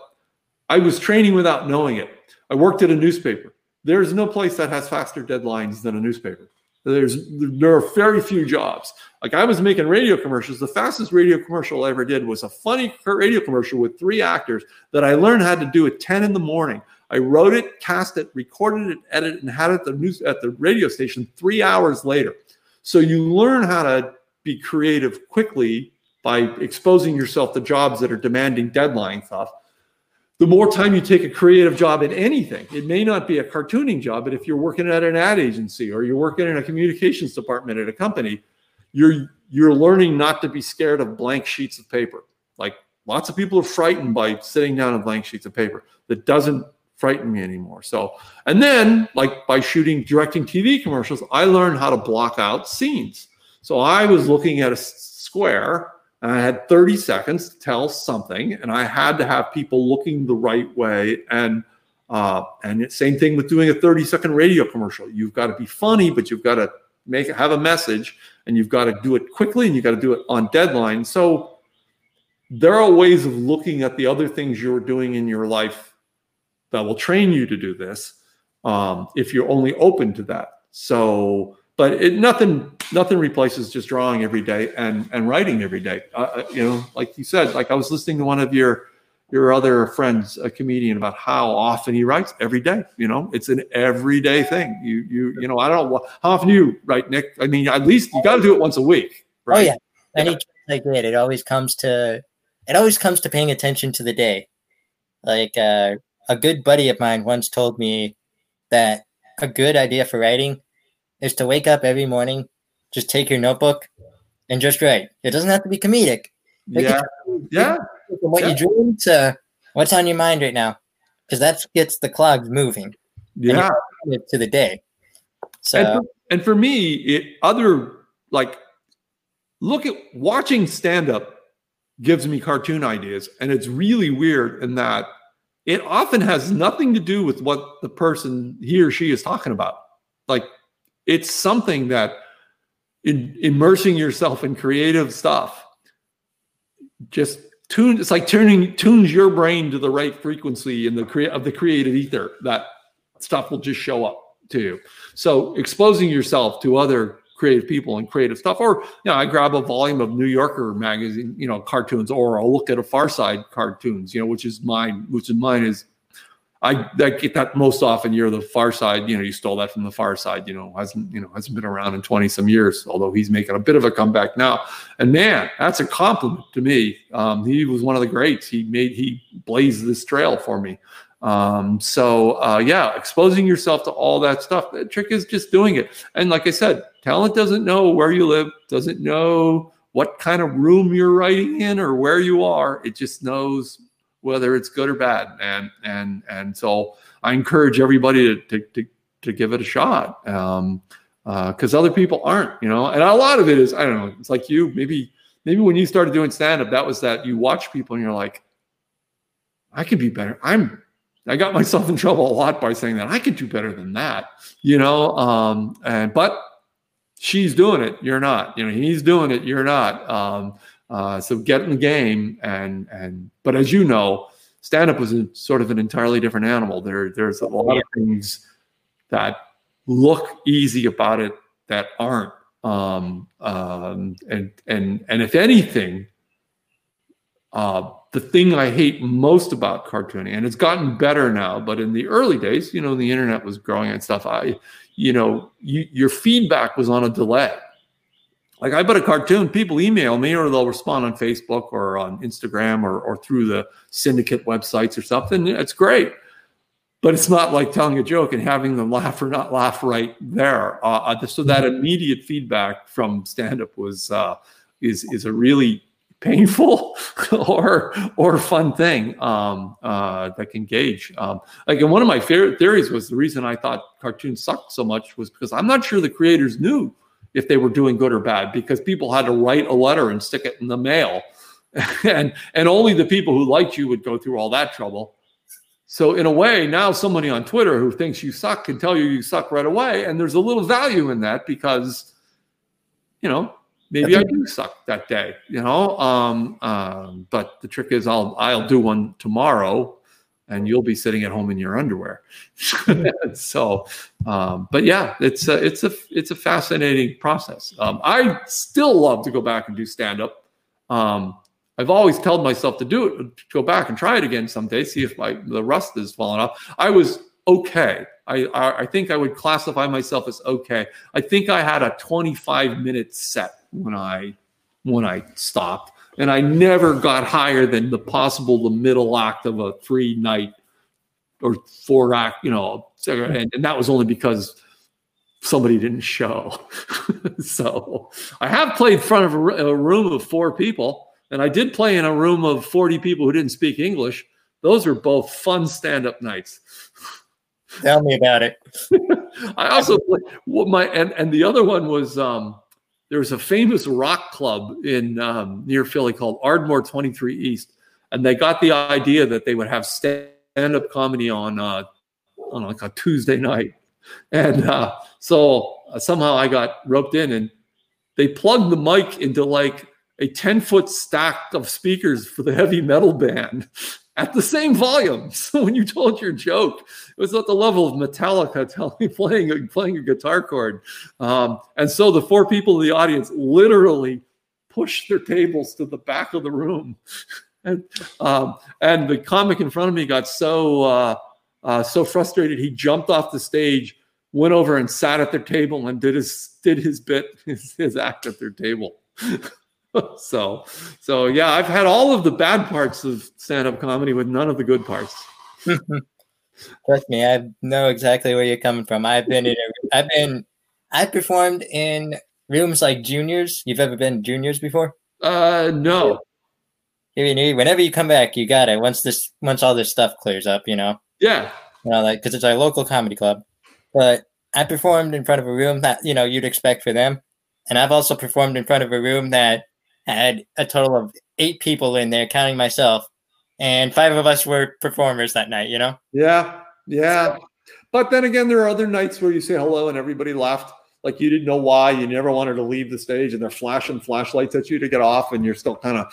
S2: I was training without knowing it. I worked at a newspaper. There's no place that has faster deadlines than a newspaper. There's there are very few jobs. Like I was making radio commercials. The fastest radio commercial I ever did was a funny radio commercial with three actors that I learned how to do at 10 in the morning. I wrote it, cast it, recorded it, edited, and had it at the news at the radio station three hours later. So you learn how to be creative quickly by exposing yourself to jobs that are demanding deadline stuff. The more time you take a creative job in anything, it may not be a cartooning job, but if you're working at an ad agency or you're working in a communications department at a company, you're you're learning not to be scared of blank sheets of paper. Like lots of people are frightened by sitting down on blank sheets of paper. That doesn't frighten me anymore. So, and then like by shooting, directing TV commercials, I learned how to block out scenes. So I was looking at a square and I had 30 seconds to tell something, and I had to have people looking the right way. And uh, and same thing with doing a 30 second radio commercial. You've got to be funny, but you've got to make have a message, and you've got to do it quickly, and you've got to do it on deadline. So there are ways of looking at the other things you're doing in your life that will train you to do this um, if you're only open to that. So, but it, nothing nothing replaces just drawing every day and and writing every day. Uh, uh, you know, like you said, like I was listening to one of your your other friends, a comedian, about how often he writes every day. You know, it's an everyday thing. You you you know, I don't know how often you write, Nick. I mean, at least you got to do it once a week.
S1: Right? Oh yeah, any yeah. I get, it always comes to it always comes to paying attention to the day. Like uh, a good buddy of mine once told me that a good idea for writing is to wake up every morning, just take your notebook and just write. It doesn't have to be comedic.
S2: yeah. yeah.
S1: From what
S2: yeah.
S1: you dream to what's on your mind right now. Because that gets the clogs moving.
S2: Yeah.
S1: To the day. So
S2: and for, and for me, it other like look at watching stand up gives me cartoon ideas. And it's really weird in that it often has nothing to do with what the person he or she is talking about. Like it's something that in immersing yourself in creative stuff just tune it's like tuning tunes your brain to the right frequency in the crea- of the creative ether that stuff will just show up to you so exposing yourself to other creative people and creative stuff. Or, you know, I grab a volume of New Yorker magazine, you know, cartoons, or I'll look at a Far Side cartoons, you know, which is mine, which is mine is I, I get that most often. You're the Far Side, you know, you stole that from the Far Side, you know, hasn't, you know, hasn't been around in 20 some years, although he's making a bit of a comeback now. And man, that's a compliment to me. Um, he was one of the greats. He made, he blazed this trail for me. Um, so uh, yeah, exposing yourself to all that stuff. The trick is just doing it. And like I said, talent doesn't know where you live, doesn't know what kind of room you're writing in or where you are. It just knows whether it's good or bad. And and and so I encourage everybody to to to, to give it a shot. Um, because uh, other people aren't, you know, and a lot of it is I don't know. It's like you, maybe maybe when you started doing stand up, that was that you watch people and you're like, I could be better. I'm I got myself in trouble a lot by saying that I could do better than that, you know. Um, and but she's doing it, you're not. You know, he's doing it, you're not. Um, uh, so get in the game, and and but as you know, stand up was a, sort of an entirely different animal. There there's a lot of things that look easy about it that aren't. Um, um, and and and if anything, uh, the thing I hate most about cartooning, and it's gotten better now, but in the early days, you know, the internet was growing and stuff. I, you know, you, your feedback was on a delay. Like I put a cartoon, people email me or they'll respond on Facebook or on Instagram or, or through the syndicate websites or something. It's great. But it's not like telling a joke and having them *laughs* laugh or not laugh right there. Uh, uh so that immediate feedback from stand up was uh, is is a really painful *laughs* or or fun thing um, uh, that can gauge. Um, like, and one of my favorite theories was the reason I thought cartoons sucked so much was because I'm not sure the creators knew if they were doing good or bad because people had to write a letter and stick it in the mail, *laughs* and and only the people who liked you would go through all that trouble. So in a way, now somebody on Twitter who thinks you suck can tell you you suck right away, and there's a little value in that because, you know, maybe I do suck that day, you know. Um, um, but the trick is, I'll I'll do one tomorrow, and you'll be sitting at home in your underwear. *laughs* so, um, but yeah, it's a, it's a it's a fascinating process. Um, I still love to go back and do stand up. Um, I've always told myself to do it, to go back and try it again someday, see if my the rust is falling off. I was okay. I, I, I think I would classify myself as okay. I think I had a 25 minute set when I when I stopped, and I never got higher than the possible the middle act of a three night or four act, you know, and, and that was only because somebody didn't show. *laughs* so I have played in front of a, a room of four people, and I did play in a room of 40 people who didn't speak English. Those are both fun stand up nights.
S1: Tell me about it. *laughs*
S2: I also played my and and the other one was um there was a famous rock club in um, near Philly called Ardmore 23 East, and they got the idea that they would have stand-up comedy on uh, on like a Tuesday night, and uh, so uh, somehow I got roped in, and they plugged the mic into like a 10 foot stack of speakers for the heavy metal band *laughs* at the same volume. *laughs* So when you told your joke, it was at the level of Metallica *laughs* telling playing playing a guitar chord. Um, and so the four people in the audience literally pushed their tables to the back of the room. *laughs* and, um, and the comic in front of me got so uh, uh, so frustrated he jumped off the stage, went over and sat at their table and did his did his bit his, his act at their table. *laughs* so, so yeah, I've had all of the bad parts of stand-up comedy with none of the good parts. *laughs*
S1: Trust me, I know exactly where you're coming from. I've been in, a, I've been, I performed in rooms like juniors. You've ever been juniors before?
S2: Uh, no.
S1: Whenever you come back, you got it. Once this, once all this stuff clears up, you know.
S2: Yeah.
S1: You know, like because it's our local comedy club, but I performed in front of a room that you know you'd expect for them, and I've also performed in front of a room that had a total of eight people in there, counting myself, and five of us were performers that night. You know?
S2: Yeah, yeah. But then again, there are other nights where you say hello and everybody laughed like you didn't know why. You never wanted to leave the stage, and they're flashing flashlights at you to get off, and you're still kind of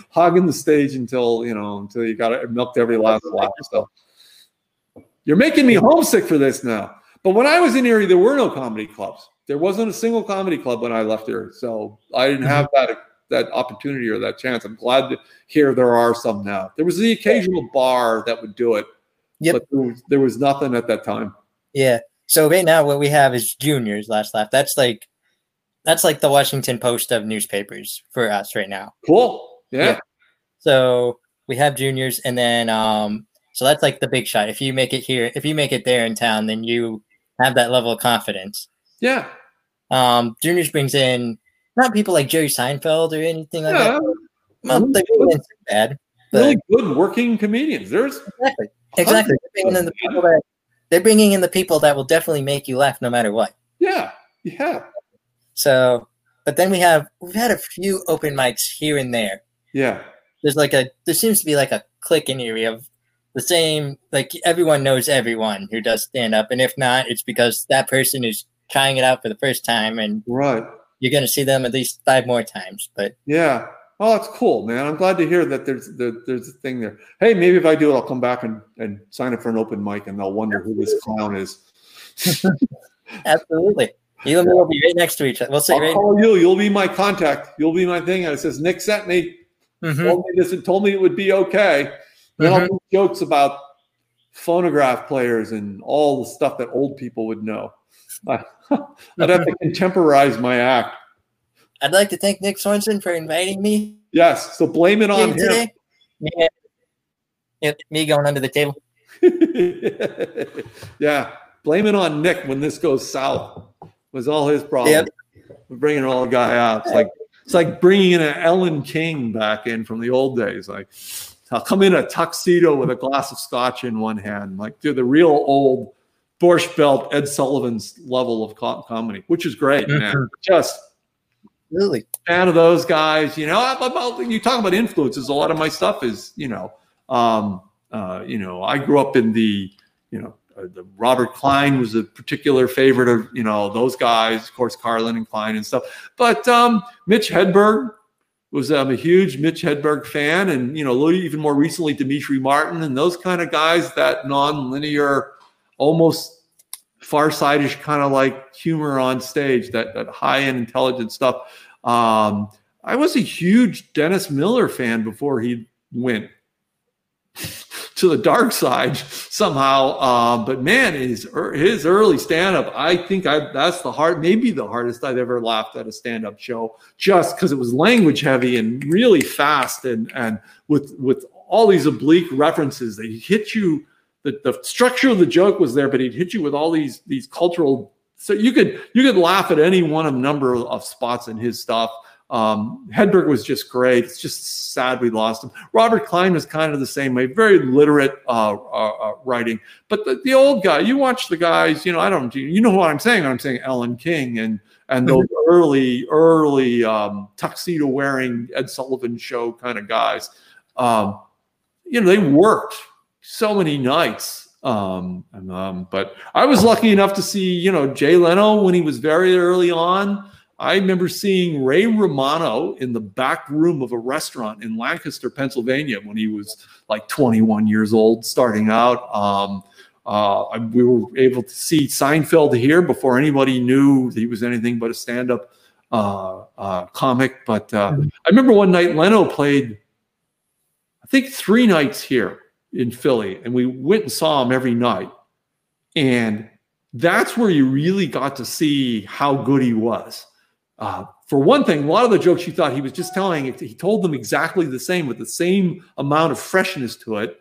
S2: *laughs* hogging the stage until you know until you got it milked every last laugh. So you're making me homesick for this now. But when I was in Erie, there were no comedy clubs there wasn't a single comedy club when I left here, so I didn't have mm-hmm. that that opportunity or that chance. I'm glad to hear there are some now. There was the occasional bar that would do it, yep. but there was, there was nothing at that time.
S1: Yeah. So right now, what we have is juniors. Last laugh. That's like that's like the Washington Post of newspapers for us right now.
S2: Cool. Yeah. yeah.
S1: So we have juniors, and then um, so that's like the big shot. If you make it here, if you make it there in town, then you have that level of confidence.
S2: Yeah.
S1: Um, Juniors brings in not people like Jerry Seinfeld or anything like yeah. that. Well, they bring in bad,
S2: really good working comedians. There's
S1: exactly, exactly. They're bringing in the people that they're bringing in the people that will definitely make you laugh no matter what.
S2: Yeah, yeah.
S1: So, But then we have we've had a few open mics here and there.
S2: Yeah.
S1: There's like a there seems to be like a click in area of the same like everyone knows everyone who does stand up, and if not, it's because that person is trying it out for the first time, and
S2: Right.
S1: you're going to see them at least five more times. But
S2: Yeah. Oh, it's cool, man. I'm glad to hear that there's there, there's a thing there. Hey, maybe if I do it, I'll come back and, and sign up for an open mic and they'll wonder who this clown is. *laughs* *laughs*
S1: absolutely, you and me will be right next to each other. We'll sit
S2: I'll
S1: right.
S2: call you. You'll be my contact. You'll be my thing. And it says Nick sent me,
S1: Mhm.
S2: told me this and told me it would be okay. Then I'll
S1: Mhm.
S2: make jokes about phonograph players and all the stuff that old people would know. *laughs* I'd have to contemporize my act.
S1: I'd like to thank Nick Sorensen for inviting me
S2: Yes. So blame it on
S1: in
S2: him.
S1: today. Yeah. Me going under the table. *laughs*
S2: yeah, blame it on Nick when this goes south. It was all his problem.
S1: Yep.
S2: We're bringing all the guy out. It's like it's like bringing in an Alan King back in from the old days. Like I'll come in a tuxedo with a glass of scotch in one hand, like to the real old Borscht Belt Ed Sullivan's level of comedy, which is great, man. Just
S1: Absolutely.
S2: fan of those guys. You know, about you talk about influences. A lot of my stuff is, you know, um, uh, you know, I grew up in the, you know, uh, the Robert Klein was a particular favorite of, you know, those guys, of course, Carlin and Klein and stuff. But um, Mitch Hedberg was um, a huge Mitch Hedberg fan, and you know, even more recently, Demetri Martin and those kind of guys. That non-linear, almost far-sightish kind of like humor on stage, that that high-end intelligent stuff. Um, I was a huge Dennis Miller fan before he went *laughs* to the dark side somehow. Um, but man, his his early stand up, I think I that's the hard, maybe the hardest I've ever laughed at a stand up show, just because it was language heavy and really fast and and with with all these oblique references. They hit you. The, the structure of the joke was there, but he'd hit you with all these these cultural. So you could you could laugh at any one of number of spots in his stuff. Um, Hedberg was just great. It's just sad we lost him. Robert Klein was kind of the same way, very literate uh, uh, uh, writing. But the, the old guy, you watch the guys, you know, I don't, you know what I'm saying? I'm saying Alan King and and those early, early um, tuxedo wearing Ed Sullivan show kind of guys. Um, you know, they worked so many nights. Um, and, um, but I was lucky enough to see, you know, Jay Leno when he was very early on. I remember seeing Ray Romano in the back room of a restaurant in Lancaster, Pennsylvania, when he was like 21 years old, starting out. Um, uh, we were able to see Seinfeld here before anybody knew he was anything but a stand-up uh, uh, comic. But uh, I remember one night Leno played, I think three nights here in Philly, and we went and saw him every night. And that's where you really got to see how good he was. Uh, for one thing, a lot of the jokes you thought he was just telling, he told them exactly the same with the same amount of freshness to it.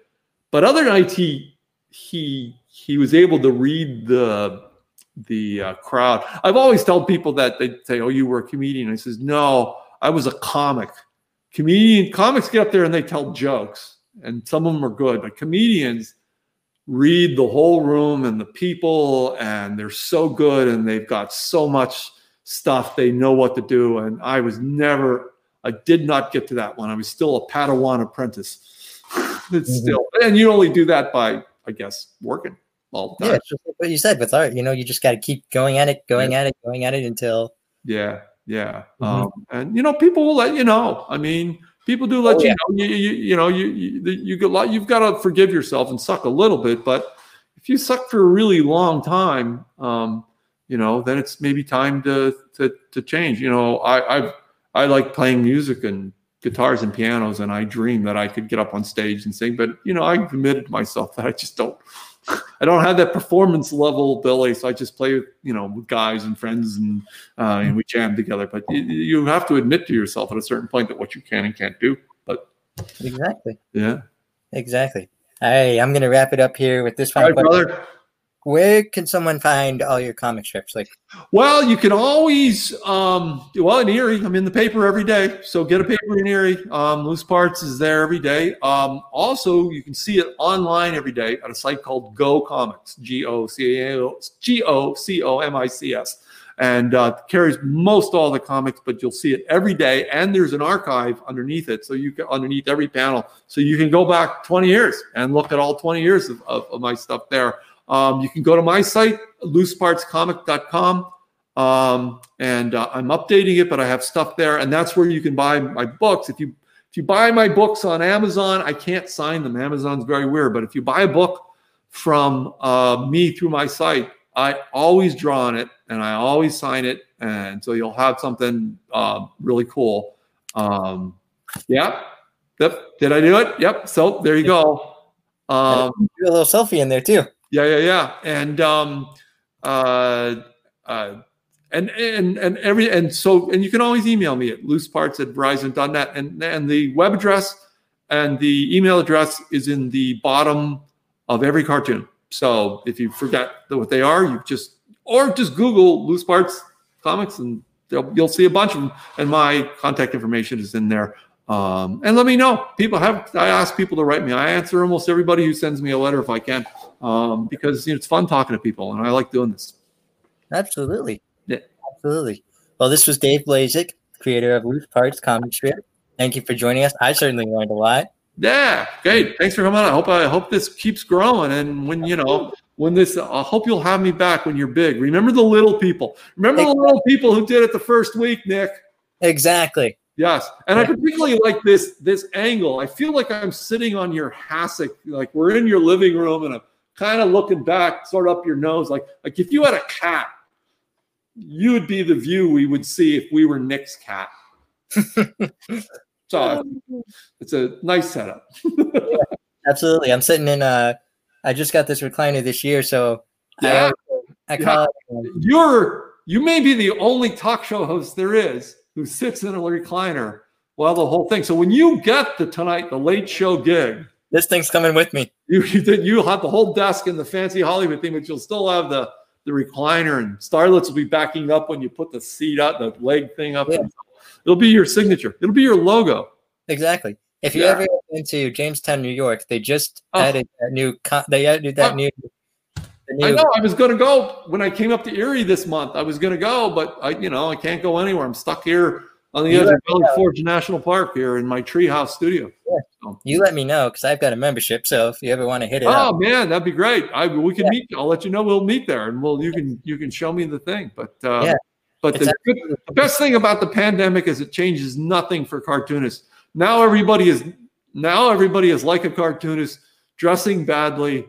S2: But other nights he he he was able to read the the uh, crowd. I've always told people that they say, "Oh, you were a comedian." I says, "No, I was a comic. Comedian comics get up there and they tell jokes, and some of them are good, but comedians." read the whole room and the people and they're so good and they've got so much stuff they know what to do and i was never i did not get to that one i was still a padawan apprentice *laughs* it's
S1: Mhm.
S2: still and you only do that by i guess working all the time
S1: it's just like what you said with art. You know, you just got to keep going at it, going at it, going at it until.
S2: yeah yeah,
S1: Mhm.
S2: Um, and you know people will let you know i mean people do let
S1: Oh,
S2: you
S1: yeah.
S2: know you, you, you know you you, you get a lot you've got to forgive yourself and suck a little bit but if you suck for a really long time um, you know then it's maybe time to to, to change you know i I've, i like playing music and guitars and pianos and i dream that i could get up on stage and sing but you know i committed to myself *laughs* that i just don't I don't have that performance level ability, so I just play, you know, with guys and friends, and uh, and we jam together. But you, you have to admit to yourself at a certain point that what you can and can't do. But
S1: Exactly.
S2: yeah,
S1: Exactly. Hey, I'm gonna wrap it up here with this final
S2: right,
S1: question.
S2: brother.
S1: Where can someone find all your comic strips? Like,
S2: Well, you can always, um, well, in Erie, I'm in the paper every day. So get a paper in Erie. Um, Loose Parts is there every day. Um, also, you can see it online every day at a site called Go Comics, G O C A G O C O M I C S. and uh, carries most all the comics, but you'll see it every day. And there's an archive underneath it, so you can underneath every panel, so you can go back 20 years and look at all 20 years of, of, of my stuff there. Um, you can go to my site, loosepartscomic.com. Um, and uh, I'm updating it, but I have stuff there, and that's where you can buy my books. If you if you buy my books on Amazon, I can't sign them. Amazon's very weird, but if you buy a book from uh, me through my site, I always draw on it and I always sign it, and so you'll have something uh, really cool. Um, yeah, yep. Did I do it? Yep. So there you go.
S1: Um, do a little selfie in there too.
S2: Yeah, yeah, yeah. And um, uh, uh, and and and every and so and you can always email me at looseparts at verizon.net and and the web address and the email address is in the bottom of every cartoon. So if you forget what they are you just or just google loose parts comics and you'll see a bunch of them and my contact information is in there um, and let me know people have i ask people to write me i answer almost everybody who sends me a letter if i can um, because you know, it's fun talking to people and i like doing this
S1: absolutely Absolutely. Well, this was Dave Blazek, creator of Loose Parts Comic Strip. Thank you for joining us. I certainly learned a lot.
S2: Yeah, great. Thanks for coming on. I hope I hope this keeps growing. And when you know when this, I hope you'll have me back when you're big. Remember the little people. Remember the little people who did it the first week, Nick.
S1: Exactly.
S2: Yes, and. I particularly like this this angle. I feel like I'm sitting on your hassock, like we're in your living room, and I'm kind of looking back, sort of up your nose, like like if you had a cat you would be the view we would see if we were Nick's cat. *laughs* so it's a nice setup. *laughs*
S1: yeah, absolutely. I'm sitting in a. Uh, I just got this recliner this year, so
S2: yeah. I, I call yeah. it. You're you may be the only talk show host there is who sits in a recliner while the whole thing. So when you get the tonight the late show gig,
S1: this thing's coming with me.
S2: You *laughs* you'll have the whole desk and the fancy Hollywood thing, but you'll still have the the recliner and starlets will be backing up when you put the seat up, the leg thing up. Yeah. It'll be your signature. It'll be your logo.
S1: Exactly. If you yeah. ever went to Jamestown, New York, they just oh. added that new. They added that oh. new,
S2: new. I know. I was going to go when I came up to Erie this month. I was going to go, but I, you know, I can't go anywhere. I'm stuck here on the you edge of Valley Forge National Park here in my treehouse studio.
S1: Yeah. So. You let me know because I've got a membership. So if you ever want to hit it,
S2: oh man, that'd be great. I we can yeah. meet. I'll let you know. We'll meet there, and we'll you can you can show me the thing. But uh, yeah. But the, the best thing about the pandemic is it changes nothing for cartoonists. Now everybody is now everybody is like a cartoonist, dressing badly,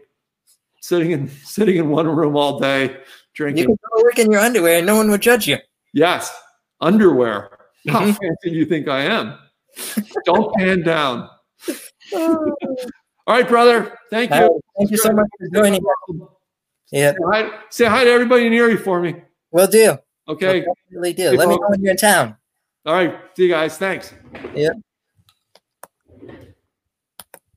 S2: sitting in *laughs* sitting in one room all day, drinking.
S1: You can go work in your underwear, and no one would judge you.
S2: Yes, underwear. How mm-hmm. fancy do you think I am? Don't pan down. *laughs* All right, brother. Thank you.
S1: thank you so much for joining.
S2: Yeah. Say hi, say hi to everybody in Erie for me.
S1: Will do.
S2: Okay.
S1: We'll definitely do. Let me know when you're in town.
S2: All right. See you guys. Thanks.
S1: Yeah.